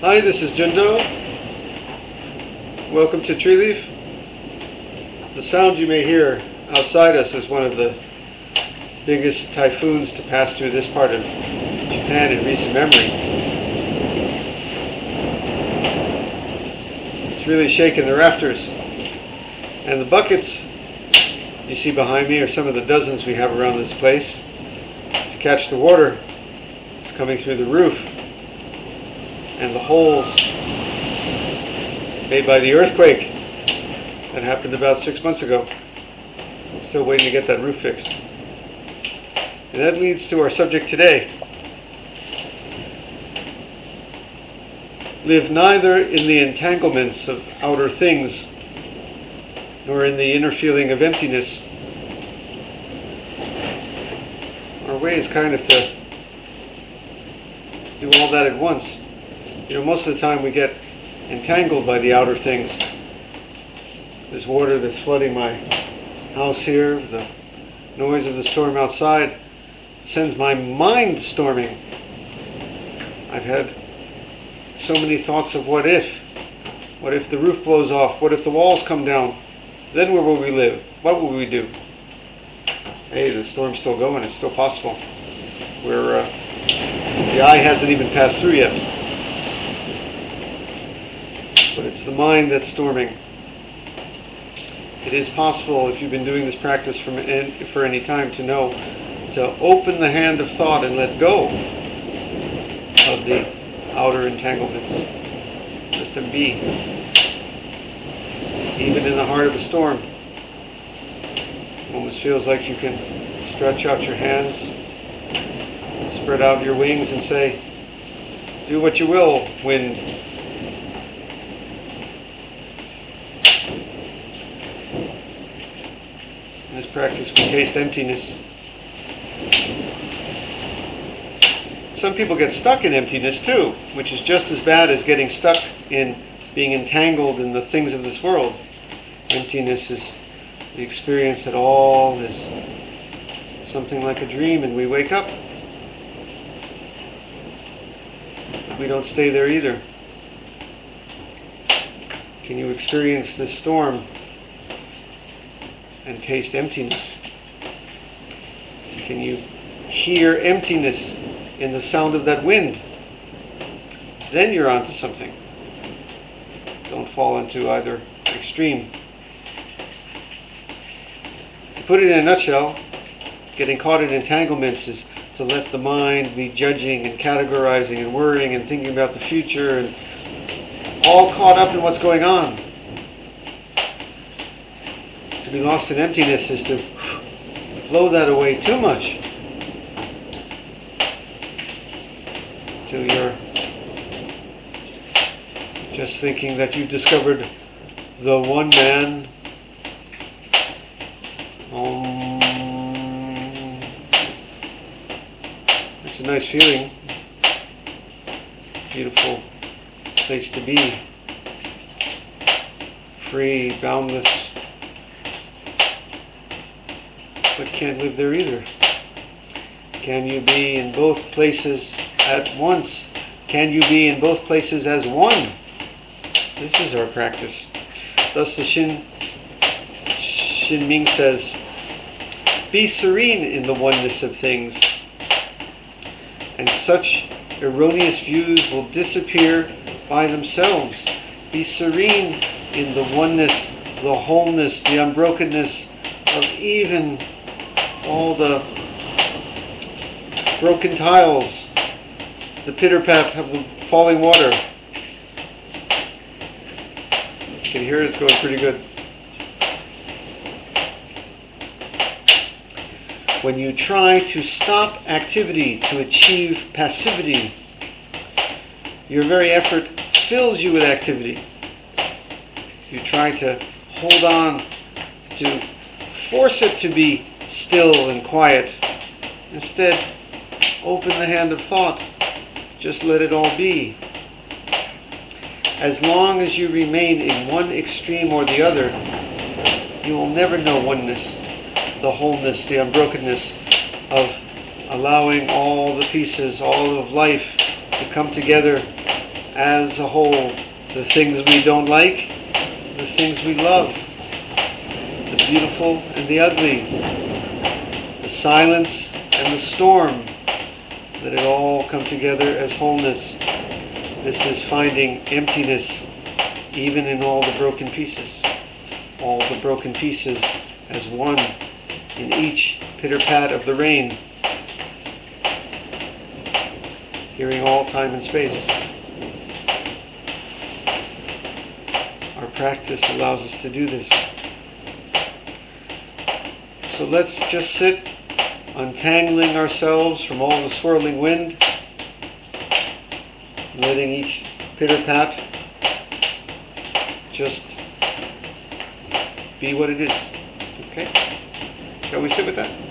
Hi, this is Jundo. Welcome to Treeleaf. The sound you may hear outside us is one of the biggest typhoons to pass through this part of Japan in recent memory. It's really shaking the rafters. And the buckets you see behind me are some of the dozens we have around this place to catch the water. It's coming through the roof and the holes made by the earthquake that happened about six months ago. Still waiting to get that roof fixed. And that leads to our subject today. Live neither in the entanglements of outer things nor in the inner feeling of emptiness. Our way is kind of to do all that at once. You know, most of the time we get entangled by the outer things. This water that's flooding my house here, the noise of the storm outside sends my mind storming. I've had so many thoughts of what if. What if the roof blows off? What if the walls come down? Then where will we live? What will we do? Hey, the storm's still going. It's still possible. Where uh, the eye hasn't even passed through yet but it's the mind that's storming. It is possible, if you've been doing this practice from, for any time, to know to open the hand of thought and let go of the outer entanglements. Let them be. Even in the heart of a storm, almost feels like you can stretch out your hands, spread out your wings, and say, Do what you will, wind practice, we taste emptiness. Some people get stuck in emptiness too, which is just as bad as getting stuck in being entangled in the things of this world. Emptiness is the experience that all is something like a dream and we wake up. we don't stay there either. Can you experience this storm and taste emptiness? Can you hear emptiness in the sound of that wind? Then you're onto something. Don't fall into either extreme. To put it in a nutshell, getting caught in entanglements is to let the mind be judging and categorizing and worrying and thinking about the future and all caught up in what's going on. To be lost in emptiness is to blow that away too much. Till you're just thinking that you've discovered the one man. Um, it's a nice feeling. Beautiful place to be. Free, boundless. But can't live there either. Can you be in both places at once? Can you be in both places as one? This is our practice. Thus the Hsin Hsin Ming says, "Be serene in the oneness of things, and such erroneous views will disappear by themselves. Be serene in the oneness, the wholeness, the unbrokenness of even all the broken tiles, the pitter pat of the falling water. You can hear it's going pretty good. When you try to stop activity to achieve passivity, your very effort fills you with activity. You try to hold on to force it to be still and quiet. Instead, open the hand of thought. Just let it all be. As long as you remain in one extreme or the other, you will never know oneness, the wholeness, the unbrokenness of allowing all the pieces, all of life to come together as a whole. The things we don't like, the things we love, the beautiful and the ugly, silence and the storm. Let it all come together as wholeness. This is finding emptiness even in all the broken pieces. All the broken pieces as one in each pitter pat of the rain. Hearing all time and space. Our practice allows us to do this. So let's just sit untangling ourselves from all the swirling wind, letting each pitter pat just be what it is. Okay? Shall we sit with that?